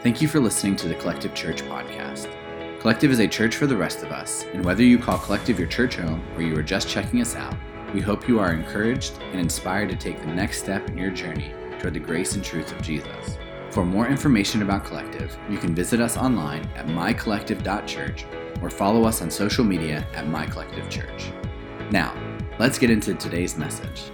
Thank you for listening to the Collective Church podcast. Collective is a church for the rest of us, and whether you call Collective your church home or you are just checking us out, we hope you are encouraged and inspired to take the next step in your journey toward the grace and truth of Jesus. For more information about Collective, you can visit us online at mycollective.church or follow us on social media at mycollectivechurch. Now, let's get into today's message.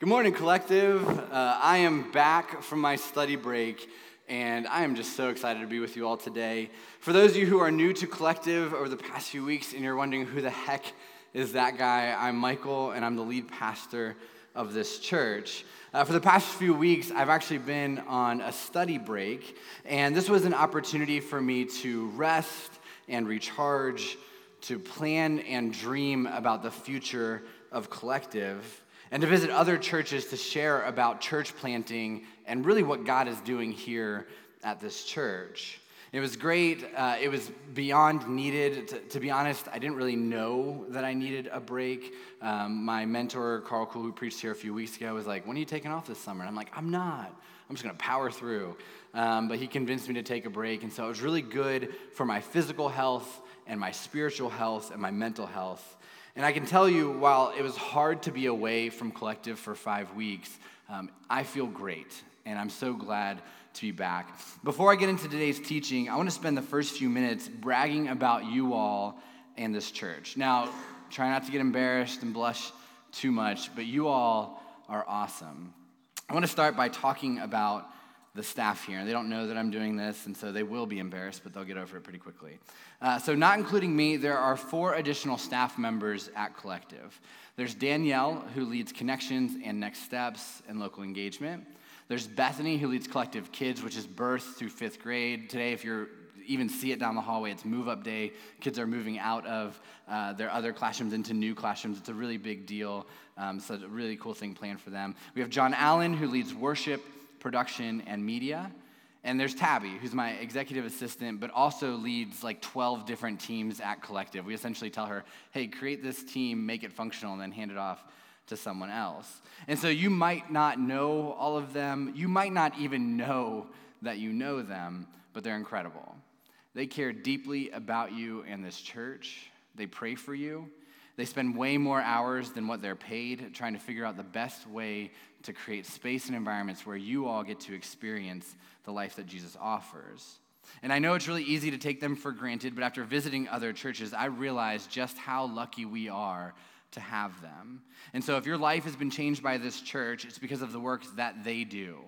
Good morning, Collective. Uh, I am back from my study break, and I am just so excited to be with you all today. For those of you who are new to Collective over the past few weeks and you're wondering who the heck is that guy, I'm Michael, and I'm the lead pastor of this church. Uh, for the past few weeks, I've actually been on a study break, and this was an opportunity for me to rest and recharge, to plan and dream about the future of Collective and to visit other churches to share about church planting and really what God is doing here at this church. It was great. Uh, it was beyond needed. To, to, be honest, I didn't really know that I needed a break. Um, my mentor, Carl Cool, who preached here a few weeks ago, was like, When are you taking off this summer? And I'm like, I'm not. I'm just going to power through. Um, but he convinced me to take a break. And so it was really good for my physical health and my spiritual health and my mental health. And I can tell you, while it was hard to be away from Collective for five weeks, um, I feel great, and I'm so glad to be back. Before I get into today's teaching, I want to spend the first few minutes bragging about you all and this church. Now, try not to get embarrassed and blush too much, but you all are awesome. I want to start by talking about the staff here. And they don't know that I'm doing this, and so they will be embarrassed, but they'll get over it pretty quickly. Uh, so, not including me, there are four additional staff members at Collective. There's Danielle, who leads connections and next steps and local engagement. There's Bethany, who leads Collective Kids, which is birth through fifth grade. Today, if you're even see it down the hallway. It's move up day. Kids are moving out of uh, their other classrooms into new classrooms. It's a really big deal. Um, so, it's a really cool thing planned for them. We have John Allen, who leads worship production, and media. And there's Tabby, who's my executive assistant, but also leads like 12 different teams at Collective. We essentially tell her, hey, create this team, make it functional, and then hand it off to someone else. And so you might not know all of them. You might not even know that you know them, but they're incredible. They care deeply about you and this church. They pray for you. They spend way more hours than what they're paid trying to figure out the best way to create space and environments where you all get to experience the life that Jesus offers. And I know it's really easy to take them for granted, but after visiting other churches, I realize just how lucky we are to have them. And so if your life has been changed by this church, it's because of the work that they do.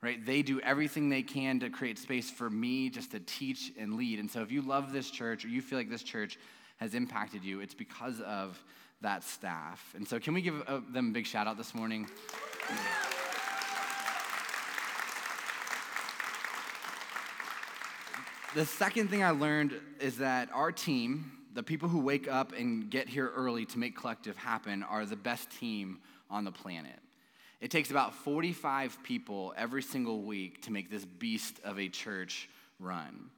Right? They do everything they can to create space for me just to teach and lead. And so if you love this church or you feel like this church has impacted you, it's because of that staff. And so, can we give uh, them a big shout out this morning? the second thing I learned is that our team, the people who wake up and get here early to make collective happen, are the best team on the planet. It takes about 45 people every single week to make this beast of a church run.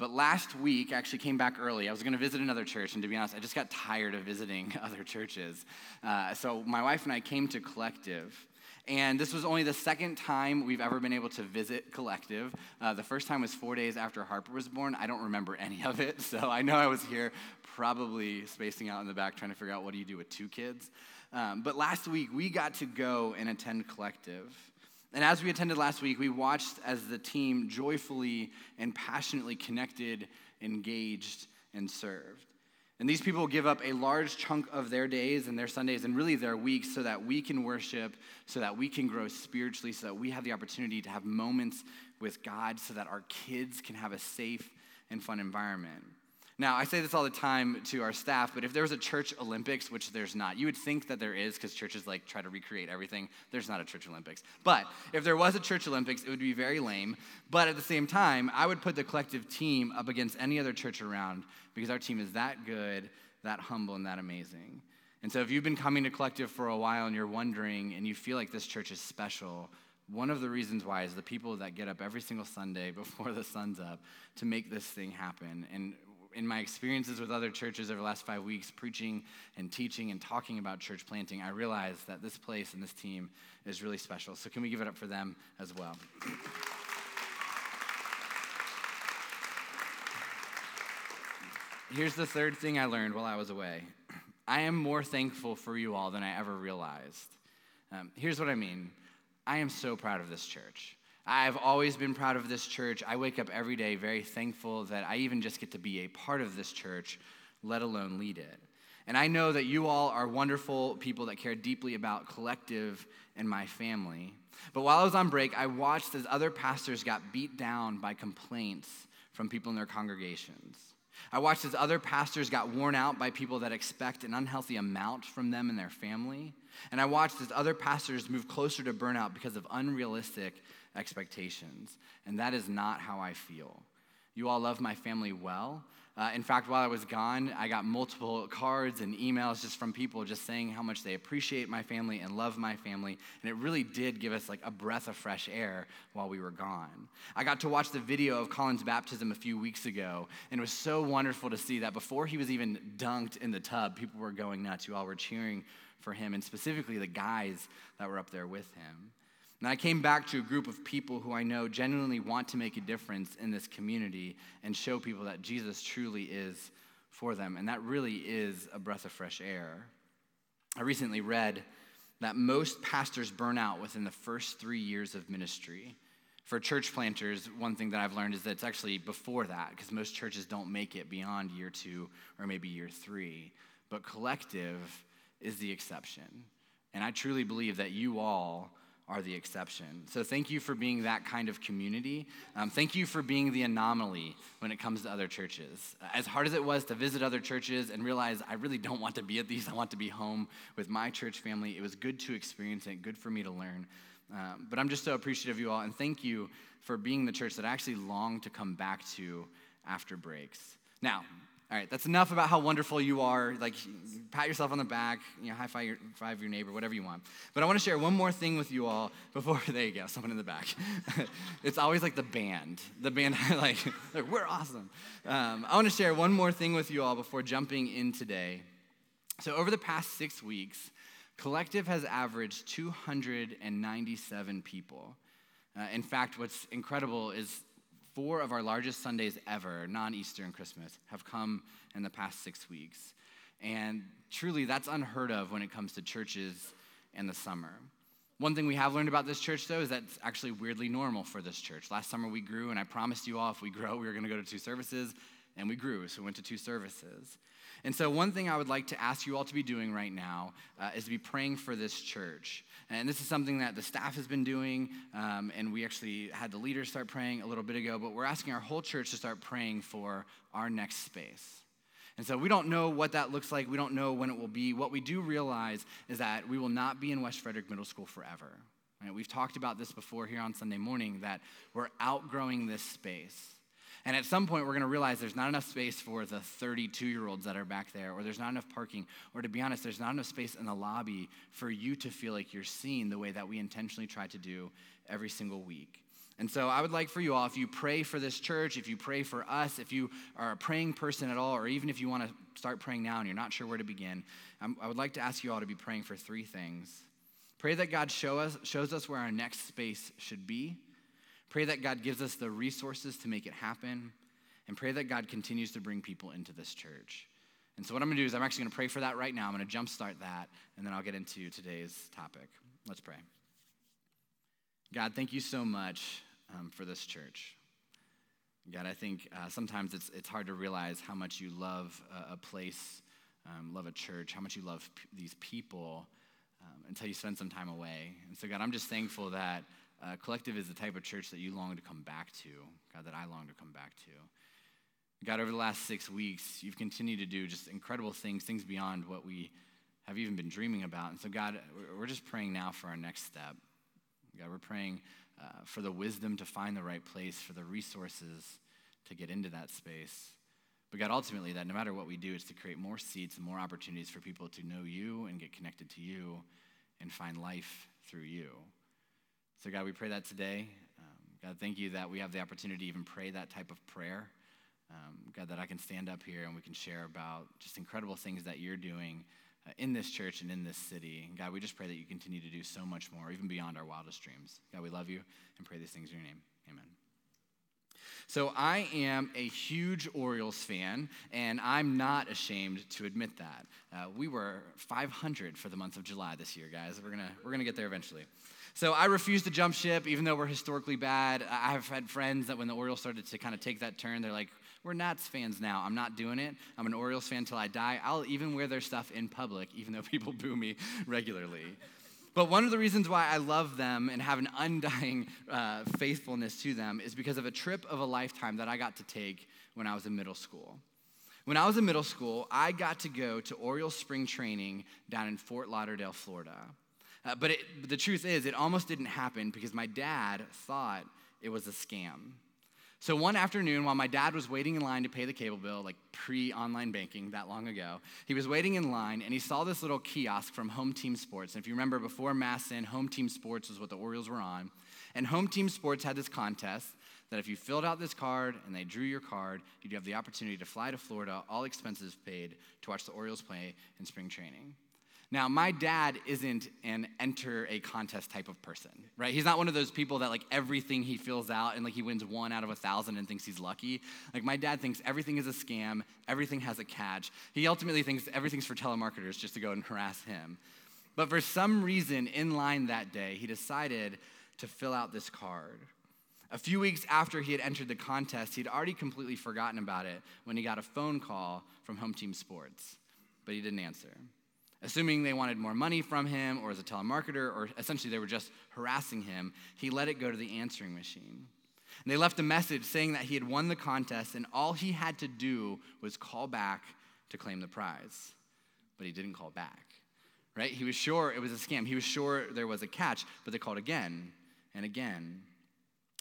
But last week, I actually came back early. I was going to visit another church, and to be honest, I just got tired of visiting other churches. Uh, so my wife and I came to Collective. And this was only the second time we've ever been able to visit Collective. Uh, the first time was four days after Harper was born. I don't remember any of it, so I know I was here probably spacing out in the back trying to figure out what do you do with two kids. Um, but last week, we got to go and attend Collective. And as we attended last week, we watched as the team joyfully and passionately connected, engaged, and served. And these people give up a large chunk of their days and their Sundays and really their weeks so that we can worship, so that we can grow spiritually, so that we have the opportunity to have moments with God, so that our kids can have a safe and fun environment. Now, I say this all the time to our staff, but if there was a church Olympics, which there's not, you would think that there is because churches like try to recreate everything. There's not a church Olympics. But if there was a church Olympics, it would be very lame. But at the same time, I would put the collective team up against any other church around because our team is that good, that humble, and that amazing. And so if you've been coming to collective for a while and you're wondering and you feel like this church is special, one of the reasons why is the people that get up every single Sunday before the sun's up to make this thing happen. And in my experiences with other churches over the last five weeks, preaching and teaching and talking about church planting, I realized that this place and this team is really special. So, can we give it up for them as well? Here's the third thing I learned while I was away I am more thankful for you all than I ever realized. Um, here's what I mean I am so proud of this church. I've always been proud of this church. I wake up every day very thankful that I even just get to be a part of this church, let alone lead it. And I know that you all are wonderful people that care deeply about collective and my family. But while I was on break, I watched as other pastors got beat down by complaints from people in their congregations. I watched as other pastors got worn out by people that expect an unhealthy amount from them and their family. And I watched as other pastors move closer to burnout because of unrealistic expectations. And that is not how I feel. You all love my family well, uh, in fact, while I was gone, I got multiple cards and emails just from people just saying how much they appreciate my family and love my family. And it really did give us like a breath of fresh air while we were gone. I got to watch the video of Colin's baptism a few weeks ago, and it was so wonderful to see that before he was even dunked in the tub, people were going nuts. You all were cheering for him, and specifically the guys that were up there with him. And I came back to a group of people who I know genuinely want to make a difference in this community and show people that Jesus truly is for them. And that really is a breath of fresh air. I recently read that most pastors burn out within the first three years of ministry. For church planters, one thing that I've learned is that it's actually before that, because most churches don't make it beyond year two or maybe year three. But collective is the exception. And I truly believe that you all are the exception. So thank you for being that kind of community. Um, thank you for being the anomaly when it comes to other churches. As hard as it was to visit other churches and realize I really don't want to be at these, I want to be home with my church family, it was good to experience it, good for me to learn. Um, but I'm just so appreciative of you all, and thank you for being the church that I actually long to come back to after breaks. Now, all right, that's enough about how wonderful you are. Like, pat yourself on the back, you know, high five your, five your neighbor, whatever you want. But I want to share one more thing with you all before, there you go, someone in the back. it's always like the band. The band, like, like we're awesome. Um, I want to share one more thing with you all before jumping in today. So, over the past six weeks, Collective has averaged 297 people. Uh, in fact, what's incredible is four of our largest Sundays ever, non Easter and Christmas, have come in the past six weeks. And truly, that's unheard of when it comes to churches in the summer. One thing we have learned about this church, though, is that's actually weirdly normal for this church. Last summer we grew, and I promised you all if we grow, we were going to go to two services, and we grew, so we went to two services. And so, one thing I would like to ask you all to be doing right now uh, is to be praying for this church. And this is something that the staff has been doing, um, and we actually had the leaders start praying a little bit ago, but we're asking our whole church to start praying for our next space. And so we don't know what that looks like. We don't know when it will be. What we do realize is that we will not be in West Frederick Middle School forever. Right? We've talked about this before here on Sunday morning that we're outgrowing this space. And at some point, we're going to realize there's not enough space for the 32 year olds that are back there, or there's not enough parking, or to be honest, there's not enough space in the lobby for you to feel like you're seen the way that we intentionally try to do every single week. And so I would like for you all, if you pray for this church, if you pray for us, if you are a praying person at all, or even if you want to start praying now and you're not sure where to begin, um, I would like to ask you all to be praying for three things. Pray that God show us, shows us where our next space should be. Pray that God gives us the resources to make it happen. And pray that God continues to bring people into this church. And so, what I'm going to do is, I'm actually going to pray for that right now. I'm going to jumpstart that, and then I'll get into today's topic. Let's pray. God, thank you so much um, for this church. God, I think uh, sometimes it's, it's hard to realize how much you love a, a place, um, love a church, how much you love p- these people um, until you spend some time away. And so, God, I'm just thankful that uh, Collective is the type of church that you long to come back to, God, that I long to come back to. God, over the last six weeks, you've continued to do just incredible things, things beyond what we have even been dreaming about. And so, God, we're just praying now for our next step. God, we're praying uh, for the wisdom to find the right place, for the resources to get into that space. But God, ultimately, that no matter what we do, it's to create more seats and more opportunities for people to know you and get connected to you and find life through you. So, God, we pray that today. Um, God, thank you that we have the opportunity to even pray that type of prayer. Um, God, that I can stand up here and we can share about just incredible things that you're doing uh, in this church and in this city. And God, we just pray that you continue to do so much more, even beyond our wildest dreams. God, we love you and pray these things in your name. Amen. So I am a huge Orioles fan, and I'm not ashamed to admit that. Uh, we were 500 for the month of July this year, guys. We're gonna we're gonna get there eventually. So I refuse to jump ship, even though we're historically bad. I've had friends that when the Orioles started to kind of take that turn, they're like, we're Nats fans now. I'm not doing it. I'm an Orioles fan till I die. I'll even wear their stuff in public, even though people boo me regularly. But one of the reasons why I love them and have an undying uh, faithfulness to them is because of a trip of a lifetime that I got to take when I was in middle school. When I was in middle school, I got to go to Orioles spring training down in Fort Lauderdale, Florida. Uh, but, it, the truth is, it almost didn't happen because my dad thought it was a scam. So one afternoon, while my dad was waiting in line to pay the cable bill, like pre online banking that long ago, he was waiting in line and he saw this little kiosk from Home Team Sports. And if you remember, before MASN, Home Team Sports was what the Orioles were on. And Home Team Sports had this contest that if you filled out this card and they drew your card, you'd have the opportunity to fly to Florida, all expenses paid, to watch the Orioles play in spring training. Now, my dad isn't an enter a contest type of person, right? He's not one of those people that like everything he fills out and like he wins one out of a thousand and thinks he's lucky. Like my dad thinks everything is a scam, everything has a catch. He ultimately thinks everything's for telemarketers just to go and harass him. But for some reason, in line that day, he decided to fill out this card. A few weeks after he had entered the contest, he'd already completely forgotten about it when he got a phone call from Home Team Sports, but he didn't answer assuming they wanted more money from him or as a telemarketer, or essentially they were just harassing him, he let it go to the answering machine. And they left a message saying that he had won the contest and all he had to do was call back to claim the prize. But he didn't call back, right? He was sure it was a scam. He was sure there was a catch, but they called again and again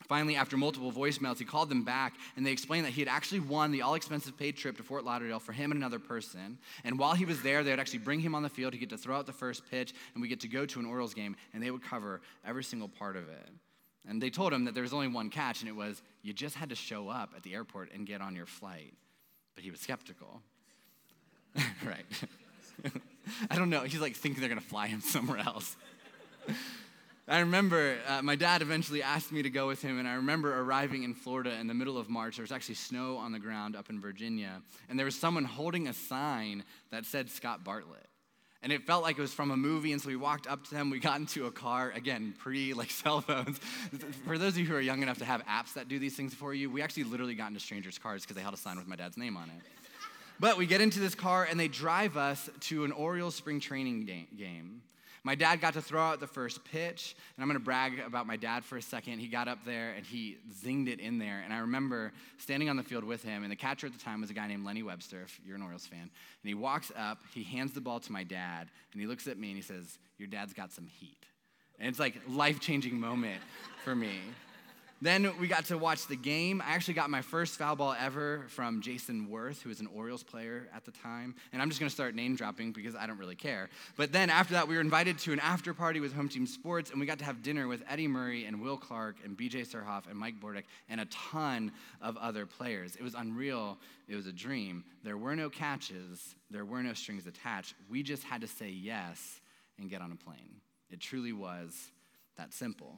Finally, after multiple voicemails, he called them back and they explained that he had actually won the all expensive paid trip to Fort Lauderdale for him and another person. And while he was there, they would actually bring him on the field. He'd get to throw out the first pitch and we get to go to an Orioles game and they would cover every single part of it. And they told him that there was only one catch and it was you just had to show up at the airport and get on your flight. But he was skeptical. right. I don't know. He's like thinking they're going to fly him somewhere else. I remember uh, my dad eventually asked me to go with him, and I remember arriving in Florida in the middle of March. There was actually snow on the ground up in Virginia, and there was someone holding a sign that said Scott Bartlett. And it felt like it was from a movie, and so we walked up to them. We got into a car, again, pre like cell phones. for those of you who are young enough to have apps that do these things for you, we actually literally got into strangers' cars because they held a sign with my dad's name on it. But we get into this car, and they drive us to an Orioles spring training game. My dad got to throw out the first pitch, and I'm gonna brag about my dad for a second. He got up there and he zinged it in there. And I remember standing on the field with him, and the catcher at the time was a guy named Lenny Webster, if you're an Orioles fan. And he walks up, he hands the ball to my dad, and he looks at me and he says, Your dad's got some heat. And it's like life changing moment for me. Then we got to watch the game. I actually got my first foul ball ever from Jayson Werth, who was an Orioles player at the time. And I'm just gonna start name dropping because I don't really care. But then after that, we were invited to an after party with Home Team Sports, and we got to have dinner with Eddie Murray and Will Clark and BJ Surhoff and Mike Bordick and a ton of other players. It was unreal. It was a dream. There were no catches, there were no strings attached. We just had to say yes and get on a plane. It truly was that simple.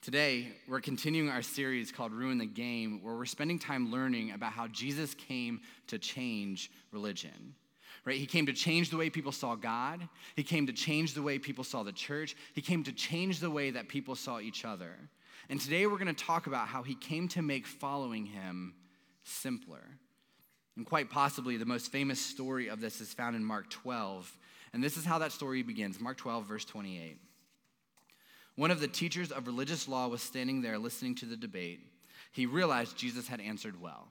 Today, we're continuing our series called Ruin the Game, where we're spending time learning about how Jesus came to change religion. Right? He came to change the way people saw God. He came to change the way people saw the church. He came to change the way that people saw each other. And today we're going to talk about how he came to make following him simpler. And quite possibly the most famous story of this is found in Mark 12. And this is how that story begins Mark 12, verse 28. One of the teachers of religious law was standing there listening to the debate. He realized Jesus had answered well.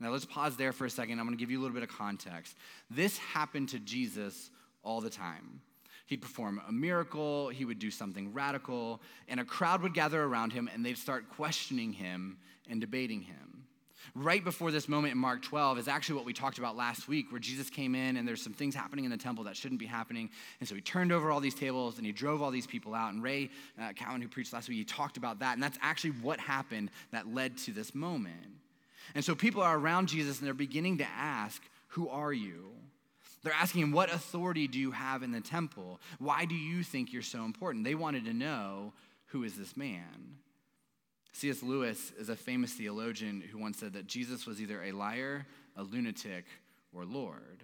Now let's pause there for a second. I'm going to give you a little bit of context. This happened to Jesus all the time. He'd perform a miracle, he would do something radical, and a crowd would gather around him and they'd start questioning him and debating him right before this moment in Mark 12 is actually what we talked about last week, where Jesus came in and there's some things happening in the temple that shouldn't be happening. And so he turned over all these tables and he drove all these people out. And Ray uh, Cowan, who preached last week, he talked about that. And that's actually what happened that led to this moment. And so people are around Jesus and they're beginning to ask, Who are you? They're asking him, What authority do you have in the temple? Why do you think you're so important? They wanted to know, Who is this man? C.S. Lewis is a famous theologian who once said that Jesus was either a liar, a lunatic, or Lord.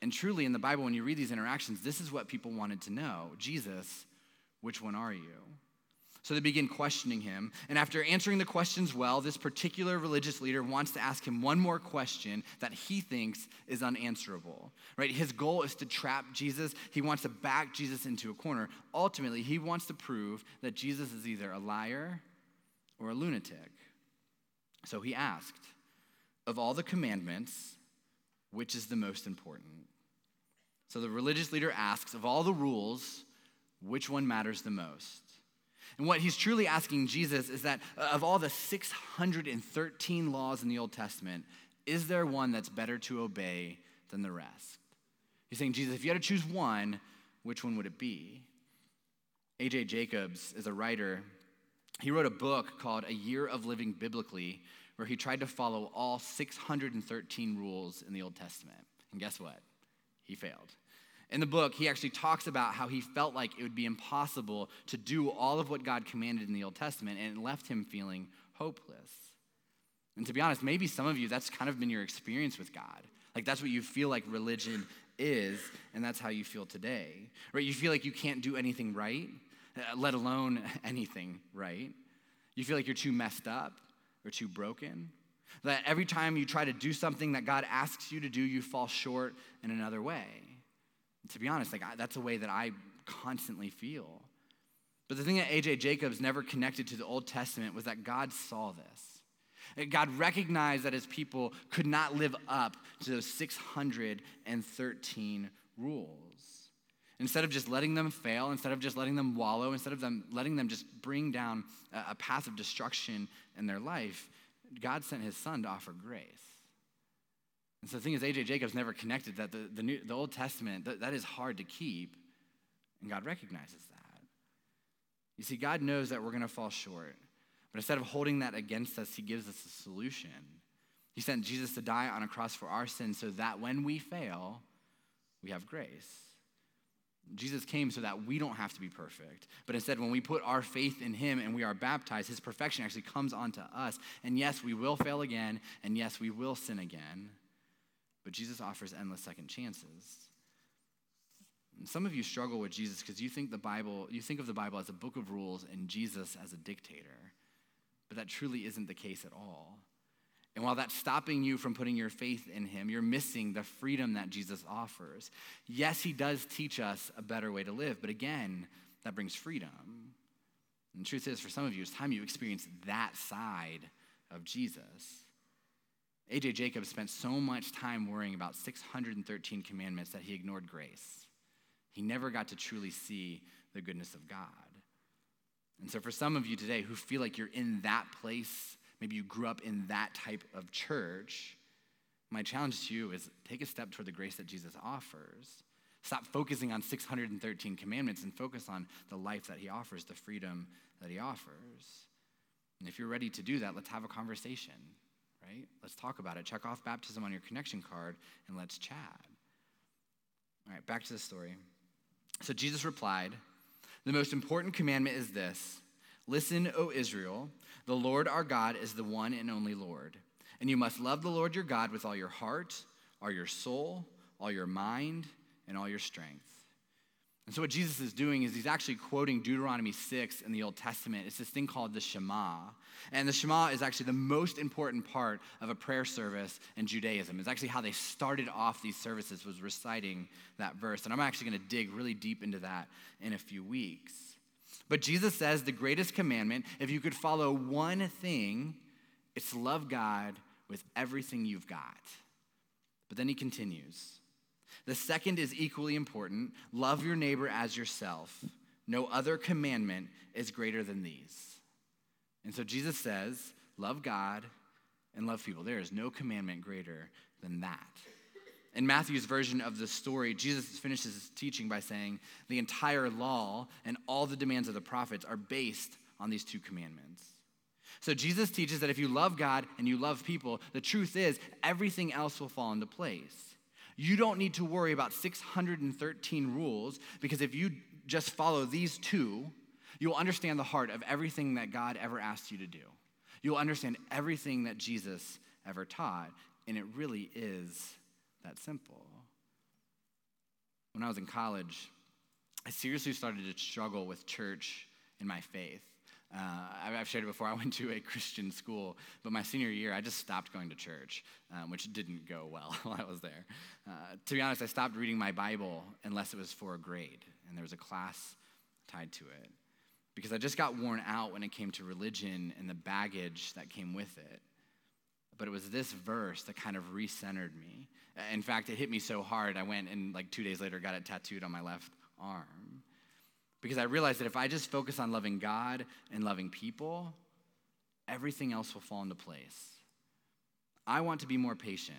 And truly, in the Bible, when you read these interactions, this is what people wanted to know Jesus, which one are you? So they begin questioning him. And after answering the questions well, this particular religious leader wants to ask him one more question that he thinks is unanswerable. Right? His goal is to trap Jesus. He wants to back Jesus into a corner. Ultimately, he wants to prove that Jesus is either a liar or a lunatic. So he asked, Of all the commandments, which is the most important? So the religious leader asks, Of all the rules, which one matters the most? And what he's truly asking Jesus is that uh, of all the 613 laws in the Old Testament, is there one that's better to obey than the rest? He's saying, Jesus, if you had to choose one, which one would it be? A.J. Jacobs is a writer. He wrote a book called A Year of Living Biblically, where he tried to follow all 613 rules in the Old Testament. And guess what? He failed. In the book, he actually talks about how he felt like it would be impossible to do all of what God commanded in the Old Testament, and it left him feeling hopeless. And to be honest, maybe some of you, that's kind of been your experience with God. Like that's what you feel like religion is, and that's how you feel today. Right? You feel like you can't do anything right, Uh, let alone anything right. You feel like you're too messed up or too broken. That every time you try to do something that God asks you to do, you fall short in another way to be honest, like I, that's a way that I constantly feel. But the thing that AJ Jacobs never connected to the Old Testament was that God saw this. God recognized that his people could not live up to those 613 rules. Instead of just letting them fail, instead of just letting them wallow, instead of them letting them just bring down a path of destruction in their life, God sent his son to offer grace. And so the thing is, A.J. Jacobs never connected that the, the, New, the Old Testament, that, that is hard to keep, and God recognizes that. You see, God knows that we're going to fall short, but instead of holding that against us, He gives us a solution. He sent Jesus to die on a cross for our sins so that when we fail, we have grace. Jesus came so that we don't have to be perfect. But instead, when we put our faith in Him and we are baptized, His perfection actually comes onto us. And yes, we will fail again. And yes, we will sin again. But Jesus offers endless second chances. And some of you struggle with Jesus because you think the Bible, you think of the Bible as a book of rules and Jesus as a dictator. But that truly isn't the case at all. And while that's stopping you from putting your faith in him, you're missing the freedom that Jesus offers. Yes, he does teach us a better way to live, but again, that brings freedom. And the truth is, for some of you, it's time you experience that side of Jesus. A.J. Jacobs spent so much time worrying about 613 commandments that he ignored grace. He never got to truly see the goodness of God. And so, for some of you today who feel like you're in that place, maybe you grew up in that type of church, my challenge to you is take a step toward the grace that Jesus offers. Stop focusing on 613 commandments and focus on the life that he offers, the freedom that he offers. And if you're ready to do that, let's have a conversation right? Let's talk about it. Check off baptism on your connection card and let's chat. All right, back to the story. So Jesus replied, The most important commandment is this Listen, O Israel, the Lord our God is the one and only Lord. And you must love the Lord your God with all your heart, all your soul, all your mind, and all your strength. And so, what Jesus is doing is he's actually quoting Deuteronomy 6 in the Old Testament. It's this thing called the Shema. And the Shema is actually the most important part of a prayer service in Judaism. It's actually how they started off these services, was reciting that verse. And I'm actually going to dig really deep into that in a few weeks. But Jesus says the greatest commandment, if you could follow one thing, it's love God with everything you've got. But then he continues. The second is equally important love your neighbor as yourself. No other commandment is greater than these. And so Jesus says, love God and love people. There is no commandment greater than that. In Matthew's version of the story, Jesus finishes his teaching by saying, The entire law and all the demands of the prophets are based on these two commandments. So Jesus teaches that if you love God and you love people, the truth is everything else will fall into place. You don't need to worry about 613 rules because if you just follow these two, You'll understand the heart of everything that God ever asked you to do. You'll understand everything that Jesus ever taught, and it really is that simple. When I was in college, I seriously started to struggle with church and my faith. Uh, I've shared it before. I went to a Christian school, but my senior year, I just stopped going to church, um, which didn't go well while I was there. Uh, to be honest, I stopped reading my Bible unless it was for a grade, and there was a class tied to it. Because I just got worn out when it came to religion and the baggage that came with it. But it was this verse that kind of recentered me. In fact, it hit me so hard, I went and, like, two days later, got it tattooed on my left arm. Because I realized that if I just focus on loving God and loving people, everything else will fall into place. I want to be more patient.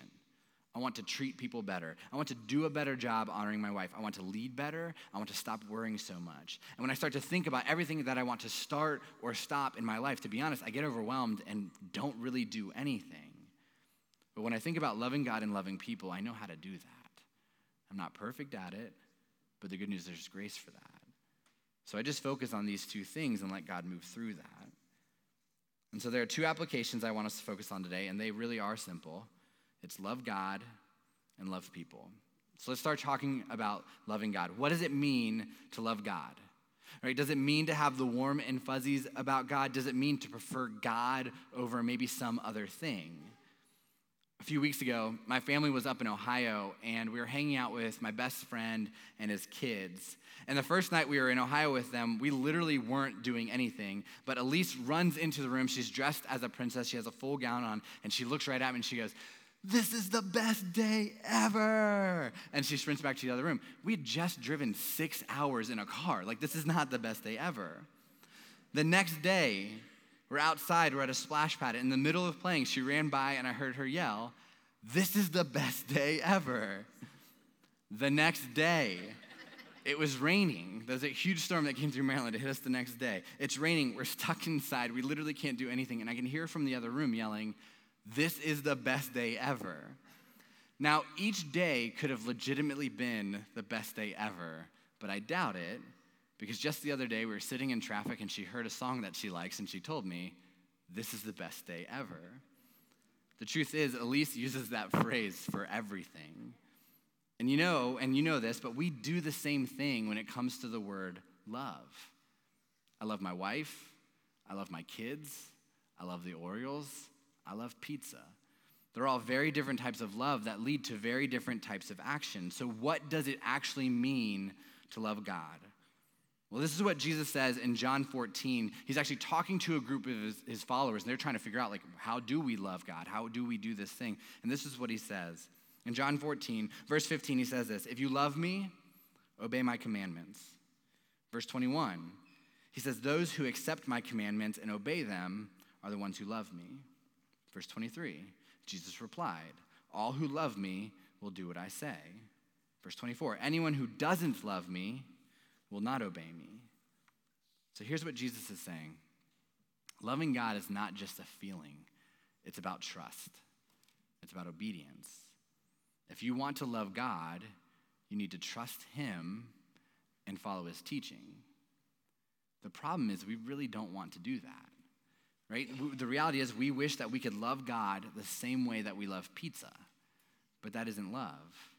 I want to treat people better. I want to do a better job honoring my wife. I want to lead better. I want to stop worrying so much. And when I start to think about everything that I want to start or stop in my life, to be honest, I get overwhelmed and don't really do anything. But when I think about loving God and loving people, I know how to do that. I'm not perfect at it, but the good news is there's grace for that. So I just focus on these two things and let God move through that. And so there are two applications I want us to focus on today, and they really are simple it's love God and love people. So let's start talking about loving God. What does it mean to love God? Right? Does it mean to have the warm and fuzzies about God? Does it mean to prefer God over maybe some other thing? A few weeks ago, my family was up in Ohio and we were hanging out with my best friend and his kids. And the first night we were in Ohio with them, we literally weren't doing anything. But Elise runs into the room. She's dressed as a princess, she has a full gown on, and she looks right at me and she goes, this is the best day ever. And she sprints back to the other room. We had just driven six hours in a car. Like, this is not the best day ever. The next day, we're outside, we're at a splash pad. In the middle of playing, she ran by and I heard her yell, This is the best day ever. The next day, it was raining. There's a huge storm that came through Maryland. It hit us the next day. It's raining. We're stuck inside. We literally can't do anything. And I can hear from the other room yelling, This is the best day ever. Now, each day could have legitimately been the best day ever, but I doubt it because just the other day, we were sitting in traffic and she heard a song that she likes and she told me, This is the best day ever. The truth is, Elise uses that phrase for everything. And you know, and you know this, but we do the same thing when it comes to the word love. I love my wife. I love my kids. I love the Orioles. I love pizza. They're all very different types of love that lead to very different types of action. So, what does it actually mean to love God? Well, this is what Jesus says in John 14. He's actually talking to a group of his, his, followers, and they're trying to figure out, like, how do we love God? How do we do this thing? And this is what he says. In John 14, verse 15, he says this If you love me, obey my commandments. Verse 21, he says, Those who accept my commandments and obey them are the ones who love me. Verse 23, Jesus replied, All who love me will do what I say. Verse 24, Anyone who doesn't love me, will not obey me. So here's what Jesus is saying loving God is not just a feeling, it's about trust, it's about obedience. If you want to love God, you need to trust Him and follow His teaching. The problem is, we really don't want to do that, right? The reality is, we wish that we could love God the same way that we love pizza, but that isn't love.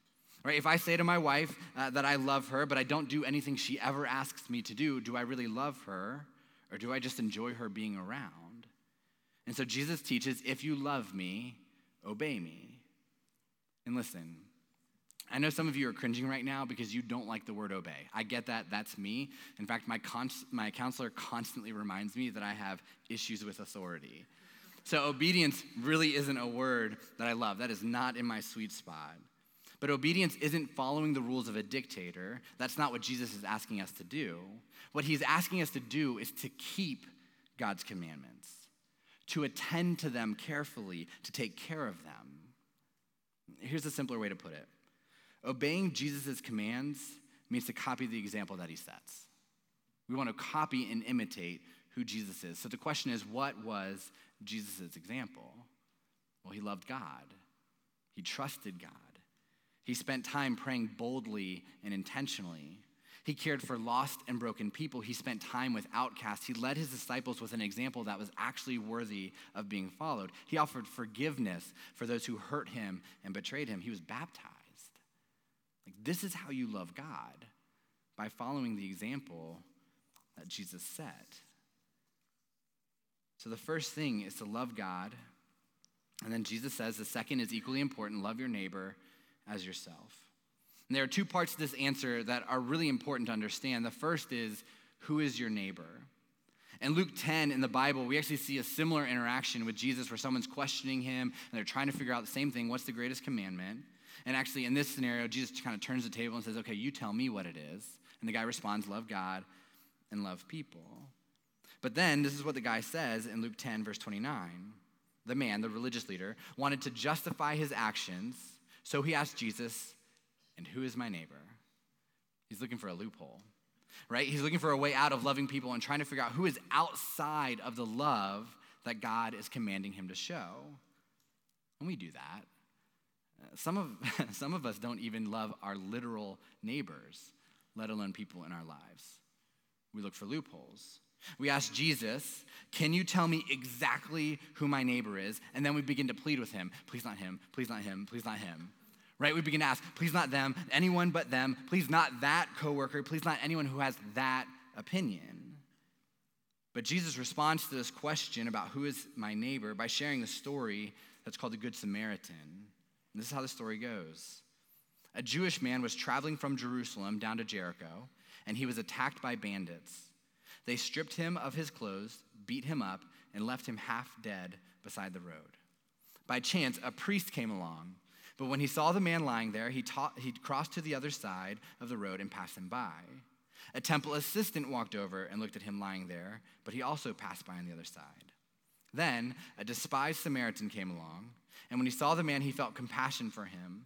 Right? If I say to my wife uh, that I love her, but I don't do anything she ever asks me to do, do I really love her or do I just enjoy her being around? And so Jesus teaches if you love me, obey me. And listen, I know some of you are cringing right now because you don't like the word obey. I get that. That's me. In fact, my, cons- my counselor constantly reminds me that I have issues with authority. So obedience really isn't a word that I love. That is not in my sweet spot. But obedience isn't following the rules of a dictator. That's not what Jesus is asking us to do. What he's asking us to do is to keep God's commandments, to attend to them carefully, to take care of them. Here's a simpler way to put it obeying Jesus' commands means to copy the example that he sets. We want to copy and imitate who Jesus is. So the question is what was Jesus' example? Well, he loved God, he trusted God. He spent time praying boldly and intentionally. He cared for lost and broken people. He spent time with outcasts. He led his disciples with an example that was actually worthy of being followed. He offered forgiveness for those who hurt him and betrayed him. He was baptized. Like, this is how you love God by following the example that Jesus set. So, the first thing is to love God. And then Jesus says the second is equally important love your neighbor as yourself. And there are two parts to this answer that are really important to understand. The first is who is your neighbor? In Luke 10 in the Bible, we actually see a similar interaction with Jesus where someone's questioning him and they're trying to figure out the same thing what's the greatest commandment? And actually, in this scenario, Jesus kind of turns the table and says, Okay, you tell me what it is. And the guy responds, Love God and love people. But then, this is what the guy says in Luke 10, verse 29. The man, the religious leader, wanted to justify his actions, so he asked Jesus, and who is my neighbor? He's looking for a loophole, right? He's looking for a way out of loving people and trying to figure out who is outside of the love that God is commanding him to show. And we do that. Some of, some of us don't even love our literal neighbors, let alone people in our lives. We look for loopholes. We ask Jesus, Can you tell me exactly who my neighbor is? And then we begin to plead with him. Please not him, please not him, please not him right? We begin to ask, please not them, anyone but them, please not that coworker, please not anyone who has that opinion. But Jesus responds to this question about who is my neighbor by sharing the story that's called the Good Samaritan. And this is how the story goes. A Jewish man was traveling from Jerusalem down to Jericho, and he was attacked by bandits. They stripped him of his clothes, beat him up, and left him half dead beside the road. By chance, a priest came along but when he saw the man lying there, he, taught, he crossed to the other side of the road and passed him by. A temple assistant walked over and looked at him lying there, but he also passed by on the other side. Then a despised Samaritan came along, and when he saw the man, he felt compassion for him.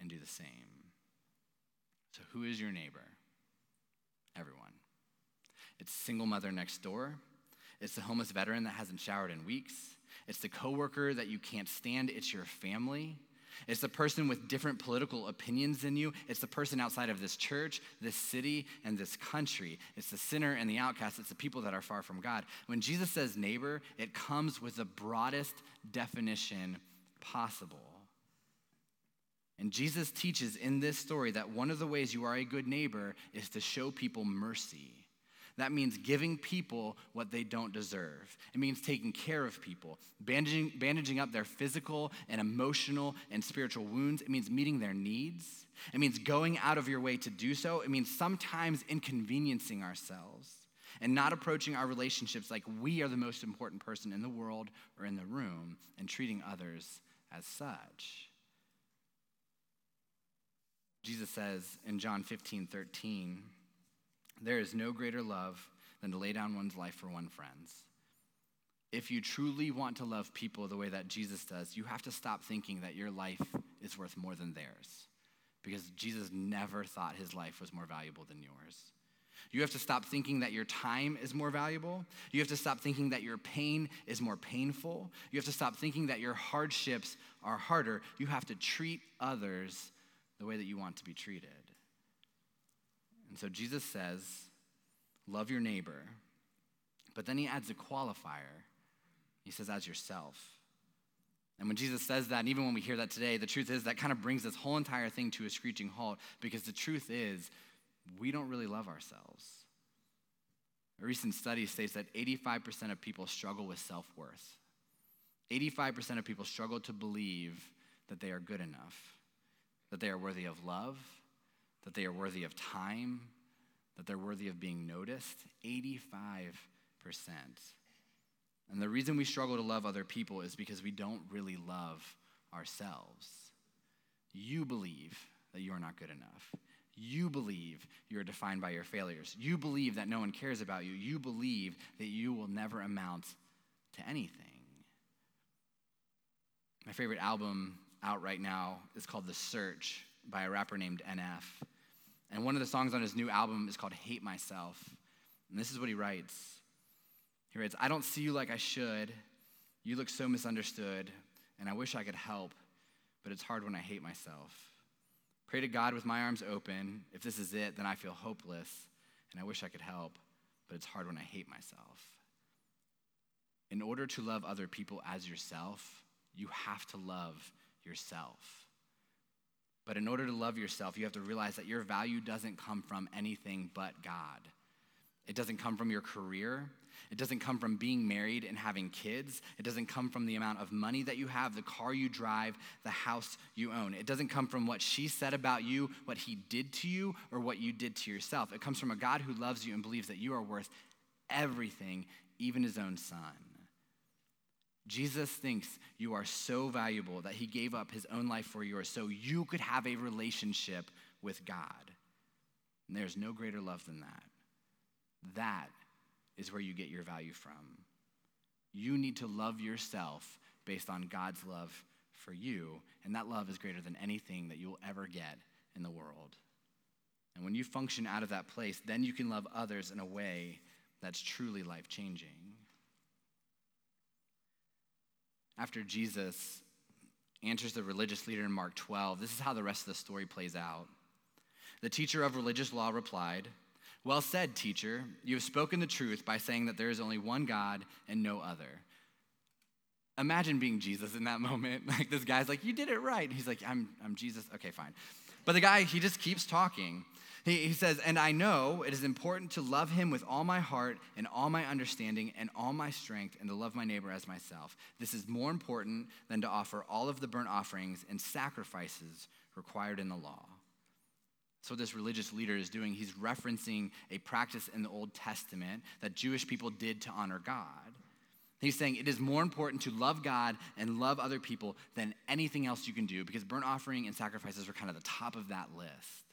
and do the same. So, who is your neighbor? Everyone. It's single mother next door. It's the homeless veteran that hasn't showered in weeks. It's the coworker that you can't stand. It's your family. It's the person with different political opinions than you. It's the person outside of this church, this city, and this country. It's the sinner and the outcast. It's the people that are far from God. When Jesus says neighbor, it comes with the broadest definition possible. And Jesus teaches in this story that one of the ways you are a good neighbor is to show people mercy. That means giving people what they don't deserve. It means taking care of people, bandaging, bandaging up their physical and emotional and spiritual wounds. It means meeting their needs. It means going out of your way to do so. It means sometimes inconveniencing ourselves and not approaching our relationships like we are the most important person in the world or in the room and treating others as such. Jesus says in John 15, 13, there is no greater love than to lay down one's life for one's friends. If you truly want to love people the way that Jesus does, you have to stop thinking that your life is worth more than theirs. Because Jesus never thought his life was more valuable than yours. You have to stop thinking that your time is more valuable. You have to stop thinking that your pain is more painful. You have to stop thinking that your hardships are harder. You have to treat others the way that you want to be treated. And so Jesus says, Love your neighbor. But then he adds a qualifier. He says, As yourself. And when Jesus says that, and even when we hear that today, the truth is that kind of brings this whole entire thing to a screeching halt because the truth is we don't really love ourselves. A recent study states that 85% of people struggle with self worth. 85% of people struggle to believe that they are good enough, that they are worthy of love, that they are worthy of time, that they're worthy of being noticed? 85%. And the reason we struggle to love other people is because we don't really love ourselves. You believe that you are not good enough. You believe you're defined by your failures. You believe that no one cares about you. You believe that you will never amount to anything. My favorite album out right now is called The Search by a rapper named NF. And one of the songs on his new album is called Hate Myself. And this is what he writes He writes, I don't see you like I should. You look so misunderstood, and I wish I could help, but it's hard when I hate myself. Pray to God with my arms open. If this is it, then I feel hopeless, and I wish I could help, but it's hard when I hate myself. In order to love other people as yourself, you have to love yourself. But in order to love yourself, you have to realize that your value doesn't come from anything but God. It doesn't come from your career. It doesn't come from being married and having kids. It doesn't come from the amount of money that you have, the car you drive, the house you own. It doesn't come from what she said about you, what he did to you, or what you did to yourself. It comes from a God who loves you and believes that you are worth everything, even his own son. Jesus thinks you are so valuable that he gave up his own life for yours so you could have a relationship with God. And there's no greater love than that. That is where you get your value from. You need to love yourself based on God's love for you, and that love is greater than anything that you'll ever get in the world. And when you function out of that place, then you can love others in a way that's truly life changing. After Jesus answers the religious leader in Mark 12, this is how the rest of the story plays out. The teacher of religious law replied, well said, teacher. You have spoken the truth by saying that there is only one God and no other. Imagine being Jesus in that moment. Like this guy's like, You did it right. He's like, I'm, I'm Jesus. Okay, fine. But the guy, he just keeps talking. He, he says, And I know it is important to love him with all my heart and all my understanding and all my strength and to love my neighbor as myself. This is more important than to offer all of the burnt offerings and sacrifices required in the law. So, this religious leader is doing, he's referencing a practice in the Old Testament that Jewish people did to honor God. He's saying it is more important to love God and love other people than anything else you can do because burnt offering and sacrifices were kind of the top of that list.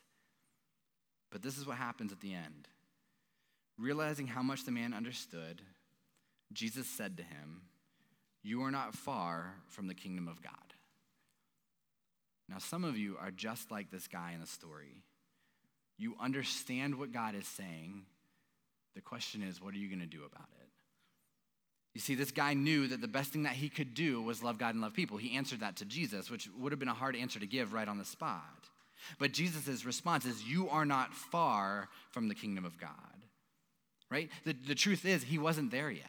But this is what happens at the end. Realizing how much the man understood, Jesus said to him, You are not far from the kingdom of God. Now, some of you are just like this guy in the story. You understand what God is saying. The question is, what are you going to do about it? You see, this guy knew that the best thing that he could do was love God and love people. He answered that to Jesus, which would have been a hard answer to give right on the spot. But Jesus' response is, You are not far from the kingdom of God. Right? The, the truth is, he wasn't there yet.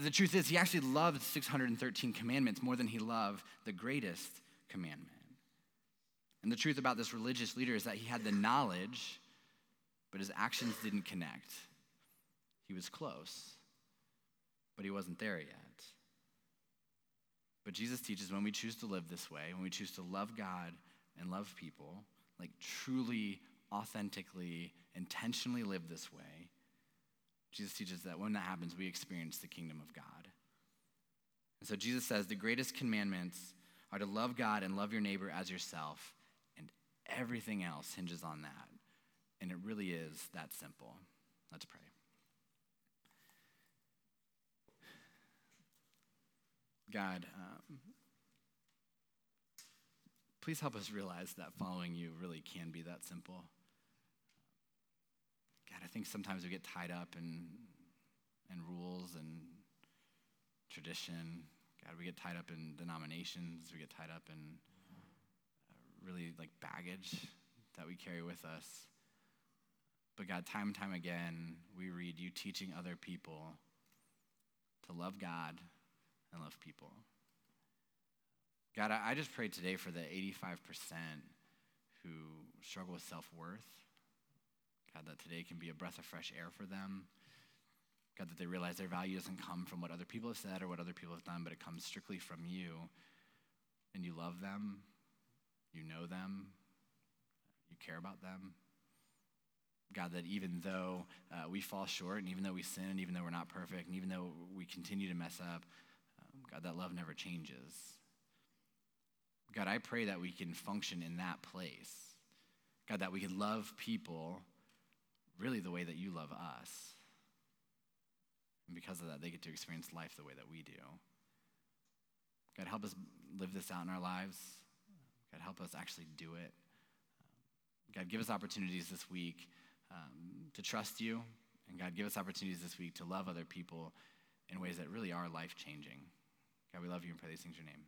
The truth is, he actually loved 613 commandments more than he loved the greatest commandment. And the truth about this religious leader is that he had the knowledge, but his actions didn't connect. He was close, but he wasn't there yet. But Jesus teaches when we choose to live this way, when we choose to love God and love people, like truly, authentically, intentionally live this way, Jesus teaches that when that happens, we experience the kingdom of God. And so Jesus says the greatest commandments are to love God and love your neighbor as yourself. And everything else hinges on that. And it really is that simple. Let's pray. God, um, please help us realize that following you really can be that simple. God, I think sometimes we get tied up in, in rules and tradition. God, we get tied up in denominations. We get tied up in uh, really like baggage that we carry with us. But God, time and time again, we read you teaching other people to love God and love people. God, I just pray today for the 85% who struggle with self worth. God, that today can be a breath of fresh air for them. God, that they realize their value doesn't come from what other people have said or what other people have done, but it comes strictly from you. And you love them you know them, you care about them. God, that even though uh, we fall short, and even though we sin, and even though we're not perfect, and even though we continue to mess up, um, God, that love never changes. God, I pray that we can function in that place. God, that we can love people really the way that you love us. And because of that, they get to experience life the way that we do. God, help us live this out in our lives. God, help us actually do it. God, give us opportunities this week um, to trust you. And God, give us opportunities this week to love other people in ways that really are life changing. God, we love you and pray these things in your name.